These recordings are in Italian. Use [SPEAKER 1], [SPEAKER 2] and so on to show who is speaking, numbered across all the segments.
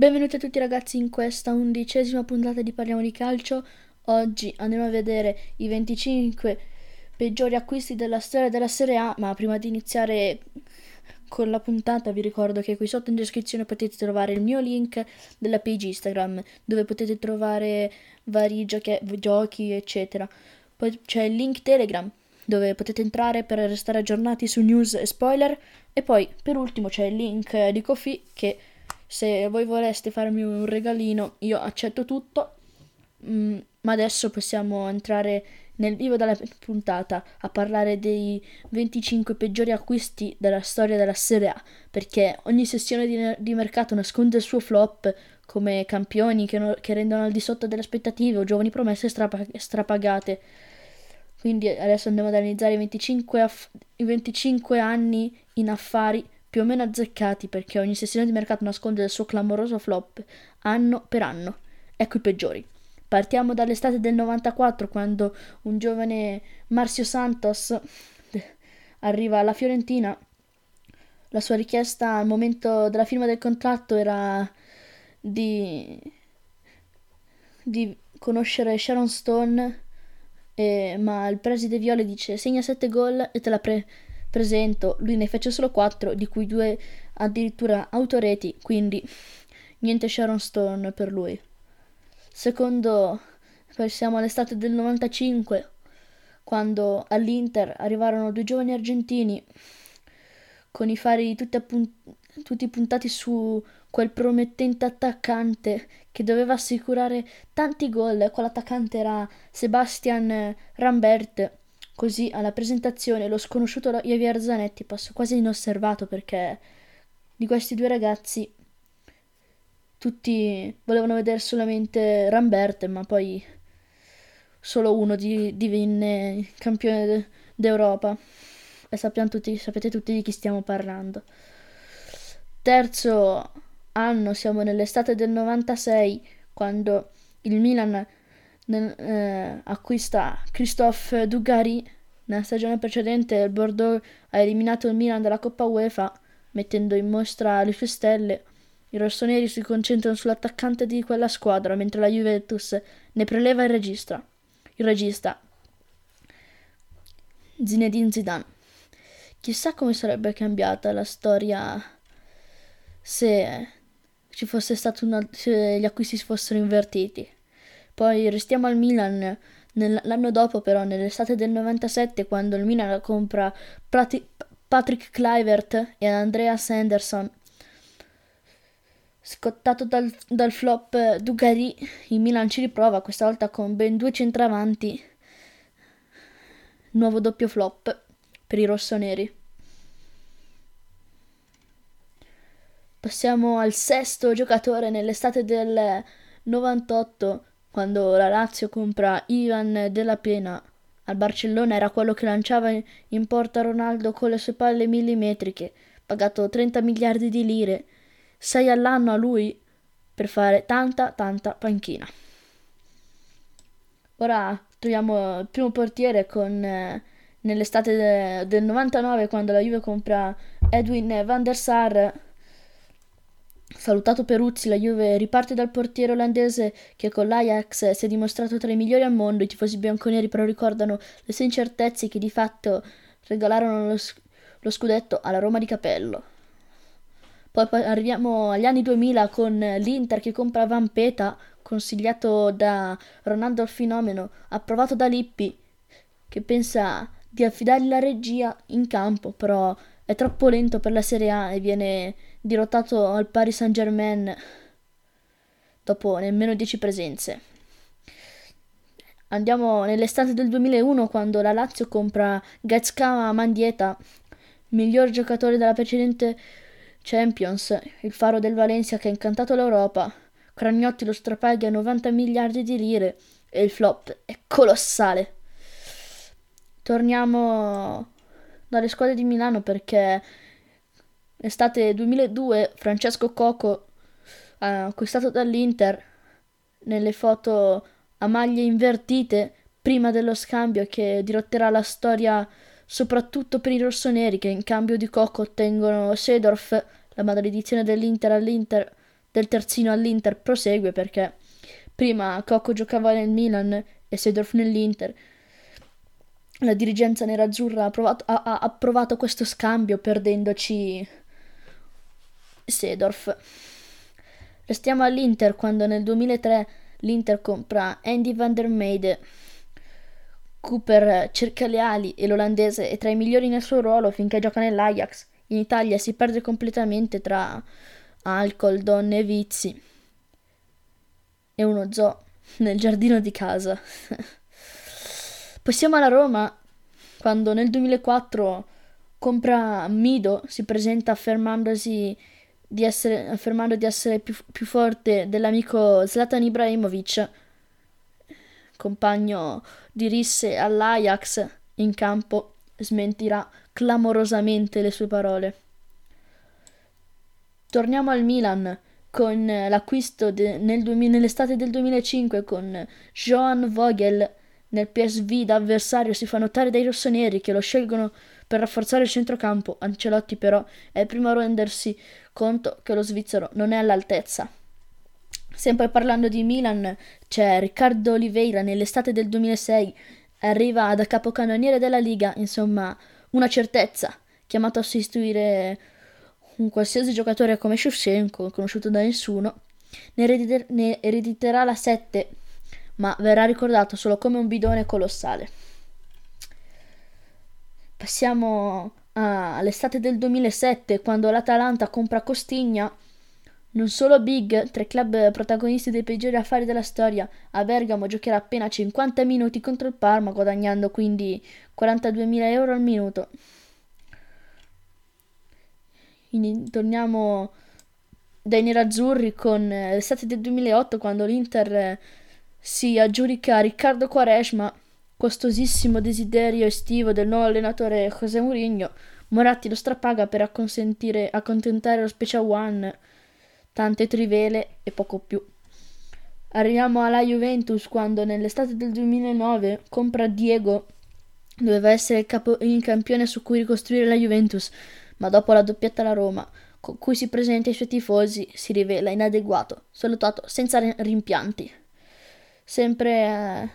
[SPEAKER 1] Benvenuti a tutti ragazzi in questa undicesima puntata di Parliamo di Calcio. Oggi andremo a vedere i 25 peggiori acquisti della storia della Serie A, ma prima di iniziare con la puntata vi ricordo che qui sotto in descrizione potete trovare il mio link della page Instagram dove potete trovare vari giochi, giochi eccetera. Poi c'è il link Telegram dove potete entrare per restare aggiornati su news e spoiler e poi per ultimo c'è il link di Kofi che se voi vorreste farmi un regalino, io accetto tutto. Mm, ma adesso possiamo entrare nel vivo della puntata a parlare dei 25 peggiori acquisti della storia della Serie A, perché ogni sessione di, di mercato nasconde il suo flop come campioni che, no, che, rendono al di sotto delle aspettative o giovani promesse strapa- strapagate. Quindi adesso andiamo ad analizzare i 25, aff- i 25 anni in affari più o meno azzeccati perché ogni sessione di mercato nasconde il suo clamoroso flop anno per anno. Ecco i peggiori. Partiamo dall'estate del 94 quando un giovane Marcio Santos arriva alla Fiorentina. La sua richiesta al momento della firma del contratto era di, di conoscere Sharon Stone, eh, ma il preside Viole dice segna 7 gol e te la pre- presento, lui ne fece solo 4, di cui due addirittura autoreti, quindi niente Sharon Stone per lui. Secondo, passiamo all'estate del 95, quando all'Inter arrivarono due giovani argentini con i fari tutti, appunt- tutti puntati su quel promettente attaccante che doveva assicurare tanti gol. Quell'attaccante era Sebastian Rambert Così alla presentazione lo sconosciuto Javier Zanetti passò quasi inosservato perché di questi due ragazzi tutti volevano vedere solamente Rambert, ma poi solo uno di, divenne campione d'Europa. E tutti, sapete tutti di chi stiamo parlando. Terzo anno, siamo nell'estate del 96, quando il Milan nel, eh, acquista Christophe Dugarry. Nella stagione precedente il Bordeaux ha eliminato il Milan dalla Coppa UEFA, mettendo in mostra le sue stelle. I rossoneri si concentrano sull'attaccante di quella squadra, mentre la Juventus ne preleva il regista. Il regista Zinedine Zidane. Chissà come sarebbe cambiata la storia se ci fosse stato una, se gli acquisti si fossero invertiti. Poi restiamo al Milan. l'anno dopo, però, nell'estate del 97, quando il Milan compra Prati- Patrick Clivert e Andrea Sanderson. Scottato dal, dal flop Dugarry, il Milan ci riprova, questa volta con ben due centravanti. Nuovo doppio flop per i rossoneri. Passiamo al sesto giocatore nell'estate del 98 quando la Lazio compra Ivan della Pena. Al Barcellona era quello che lanciava in porta Ronaldo con le sue palle millimetriche, pagato 30 miliardi di lire, 6 all'anno a lui per fare tanta tanta panchina. Ora troviamo il primo portiere con eh, nell'estate de, del 99 quando la Juve compra Edwin van der Sar Salutato Peruzzi, la Juve riparte dal portiere olandese che con l'Ajax si è dimostrato tra i migliori al mondo. I tifosi bianconeri però ricordano le sue incertezze che di fatto regalarono lo, lo scudetto alla Roma di Capello. Poi arriviamo agli anni 2000 con l'Inter che compra Vampeta, consigliato da Ronaldo il Fenomeno, approvato da Lippi, che pensa di affidargli la regia in campo, però è troppo lento per la Serie A e viene dirottato al Paris Saint-Germain dopo nemmeno 10 presenze. Andiamo nell'estate del 2001 quando la Lazio compra Gazzka Mandieta, miglior giocatore della precedente Champions, il faro del Valencia che ha incantato l'Europa. Cragnotti lo strapaga a 90 miliardi di lire e il flop è colossale. Torniamo dalle squadre di Milano perché estate 2002 Francesco Coco acquistato dall'Inter nelle foto a maglie invertite prima dello scambio che dirotterà la storia soprattutto per i rossoneri che in cambio di Coco ottengono Sedorf, la maledizione dell'Inter all'Inter del terzino all'Inter prosegue perché prima Coco giocava nel Milan e Sedorf nell'Inter. La dirigenza nerazzurra ha, provato, ha, ha approvato questo scambio perdendoci Sedorf. Restiamo all'Inter quando nel 2003 l'Inter compra Andy van der Meide. Cooper cerca le ali e l'olandese è tra i migliori nel suo ruolo finché gioca nell'Ajax. In Italia si perde completamente tra alcol, donne e vizi. E uno zoo nel giardino di casa. Poi siamo alla Roma quando nel 2004 compra Mido, si presenta affermandosi di essere, affermando di essere più, più forte dell'amico Zlatan Ibrahimovic, compagno di risse all'Ajax in campo, smentirà clamorosamente le sue parole. Torniamo al Milan con l'acquisto de, nel 2000, nell'estate del 2005 con Johan Vogel nel PSV da avversario si fa notare dai rossoneri che lo scelgono per rafforzare il centrocampo. Ancelotti però è il primo a rendersi conto che lo svizzero non è all'altezza. Sempre parlando di Milan, c'è Riccardo Oliveira nell'estate del 2006, arriva da capocannoniere della Liga, insomma, una certezza, chiamato a sostituire un qualsiasi giocatore come Shevchenko, conosciuto da nessuno, ne, erediter- ne erediterà la 7 ma verrà ricordato solo come un bidone colossale. Passiamo all'estate del 2007, quando l'Atalanta compra Costigna. Non solo Big, tra i club protagonisti dei peggiori affari della storia, a Bergamo giocherà appena 50 minuti contro il Parma, guadagnando quindi 42.000 euro al minuto. In, torniamo dai nerazzurri con l'estate del 2008, quando l'Inter si aggiudica Riccardo Quaresma, costosissimo desiderio estivo del nuovo allenatore José Mourinho. Moratti lo strapaga per accontentare lo Special One, tante trivele e poco più. Arriviamo alla Juventus quando nell'estate del 2009 compra Diego, doveva essere il, capo, il campione su cui ricostruire la Juventus, ma dopo la doppietta alla Roma, con cui si presenta ai suoi tifosi, si rivela inadeguato, salutato senza rimpianti sempre eh,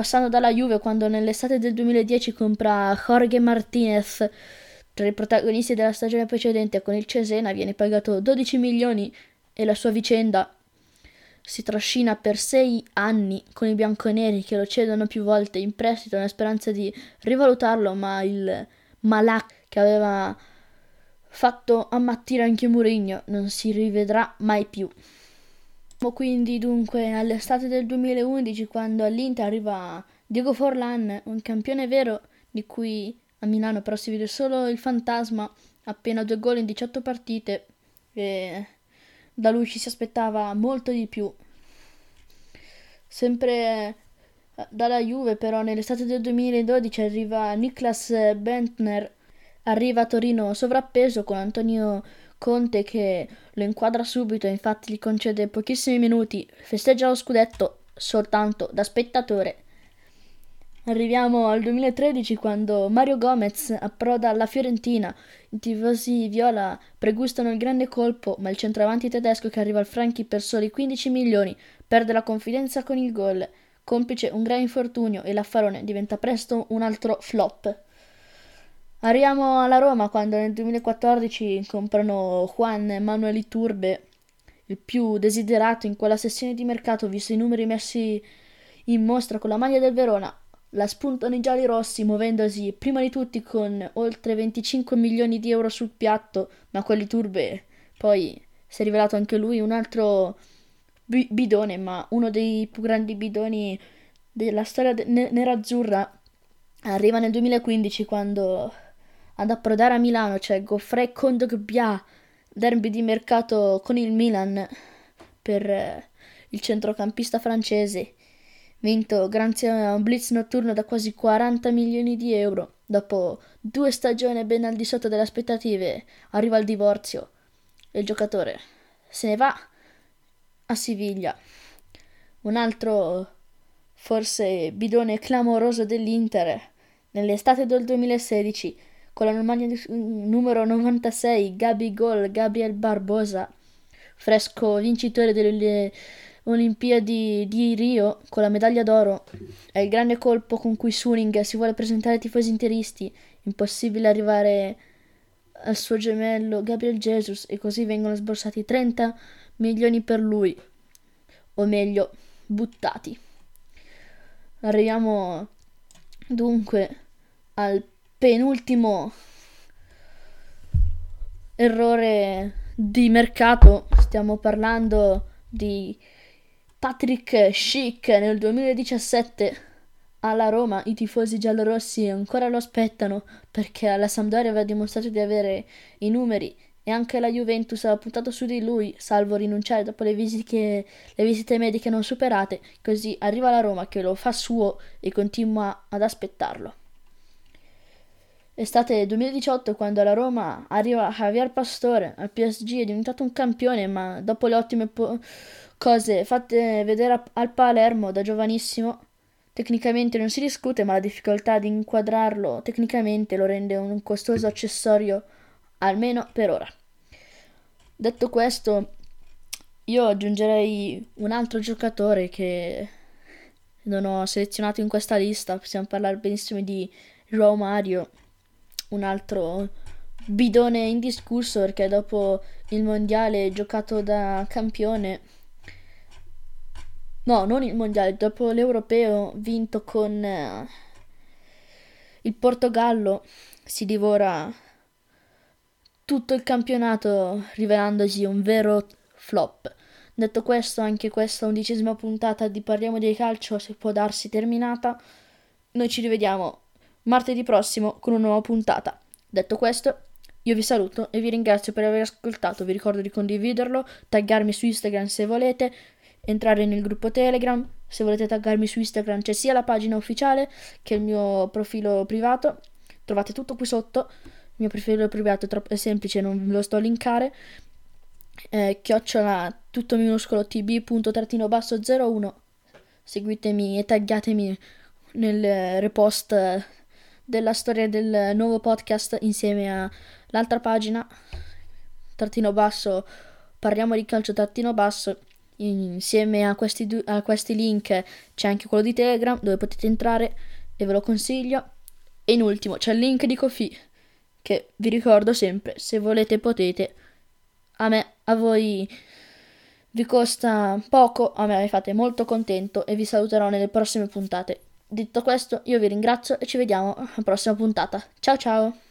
[SPEAKER 1] passando dalla Juve quando nell'estate del 2010 compra Jorge Martinez tra i protagonisti della stagione precedente con il Cesena viene pagato 12 milioni e la sua vicenda si trascina per sei anni con i bianconeri che lo cedono più volte in prestito nella speranza di rivalutarlo, ma il Malak che aveva fatto ammattire anche Mourinho non si rivedrà mai più. Quindi dunque all'estate del 2011 quando all'Inter arriva Diego Forlan, un campione vero di cui a Milano però si vede solo il fantasma, appena due gol in 18 partite e da lui ci si aspettava molto di più. Sempre eh, dalla Juve però nell'estate del 2012 arriva Niklas Bentner, arriva a Torino sovrappeso con Antonio Conte che lo inquadra subito infatti gli concede pochissimi minuti, festeggia lo scudetto soltanto da spettatore. Arriviamo al 2013 quando Mario Gomez approda alla Fiorentina. I tifosi viola pregustano il grande colpo, ma il centravanti tedesco che arriva al Franchi per soli 15 milioni perde la confidenza con il gol. Complice un grave infortunio e l'affarone diventa presto un altro flop. Arriviamo alla Roma quando nel 2014 comprano Juan Emanuele Iturbe, il più desiderato in quella sessione di mercato, visto i numeri messi in mostra con la maglia del Verona. La spuntano i gialli rossi, muovendosi prima di tutti con oltre 25 milioni di euro sul piatto, ma quelli turbe poi si è rivelato anche lui un altro bi- bidone, ma uno dei più grandi bidoni della storia de- nerazzurra. Arriva nel 2015 quando ad approdare a Milano c'è Goffrey Kondogbia, derby di mercato con il Milan per eh, il centrocampista francese, vinto grazie a un blitz notturno da quasi 40 milioni di euro. Dopo due stagioni ben al di sotto delle aspettative, arriva il divorzio e il giocatore se ne va a Siviglia. Un altro forse bidone clamoroso dell'Inter nell'estate del 2016 con la Normandia numero 96, Gabi Gol, Gabriel Barbosa. fresco vincitore delle Olimpiadi di Rio con la medaglia d'oro. È il grande colpo con cui Suning si vuole presentare ai tifosi interisti. Impossibile arrivare al suo gemello Gabriel Jesus e così vengono sborsati 30 milioni per lui, o meglio, buttati. Arriviamo dunque al penultimo errore di mercato. Stiamo parlando di Patrick Schick nel 2017 alla Roma i tifosi giallorossi ancora lo aspettano perché alla Sampdoria aveva dimostrato di avere i numeri e anche la Juventus aveva puntato su di lui, salvo rinunciare dopo le visite, le visite mediche non superate, così arriva la Roma che lo fa suo e continua ad aspettarlo. Estate 2018 quando la Roma arriva Javier Pastore al PSG è diventato un campione ma dopo le ottime po- cose fatte vedere al Palermo da giovanissimo Tecnicamente non si discute, ma la difficoltà di inquadrarlo tecnicamente lo rende un costoso accessorio, almeno per ora. Detto questo, io aggiungerei un altro giocatore che non ho selezionato in questa lista. Possiamo parlare benissimo di Joao Mario, un altro bidone indiscusso perché dopo il mondiale giocato da campione No, non il mondiale, dopo l'europeo vinto con eh, il Portogallo si divora tutto il campionato rivelandosi un vero flop. Detto questo, anche questa undicesima puntata di Parliamo di calcio si può darsi terminata. Noi ci rivediamo martedì prossimo con una nuova puntata. Detto questo, io vi saluto e vi ringrazio per aver ascoltato. Vi ricordo di condividerlo, taggarmi su Instagram se volete entrare nel gruppo Telegram. Se volete taggarmi su Instagram c'è sia la pagina ufficiale che il mio profilo privato. Trovate tutto qui sotto. Il mio profilo privato è, troppo, è semplice, non ve lo sto a linkare. Eh, chiocciola tutto minuscolo tb.trattino basso 01. Seguitemi e taggatemi nel repost della storia del nuovo podcast insieme all'altra pagina trattino basso parliamo di calcio trattino basso Insieme a questi, du- a questi link c'è anche quello di Telegram dove potete entrare e ve lo consiglio. E in ultimo c'è il link di Kofi che vi ricordo sempre, se volete potete. A me, a voi vi costa poco, a me mi fate molto contento e vi saluterò nelle prossime puntate. Detto questo, io vi ringrazio e ci vediamo alla prossima puntata. Ciao ciao!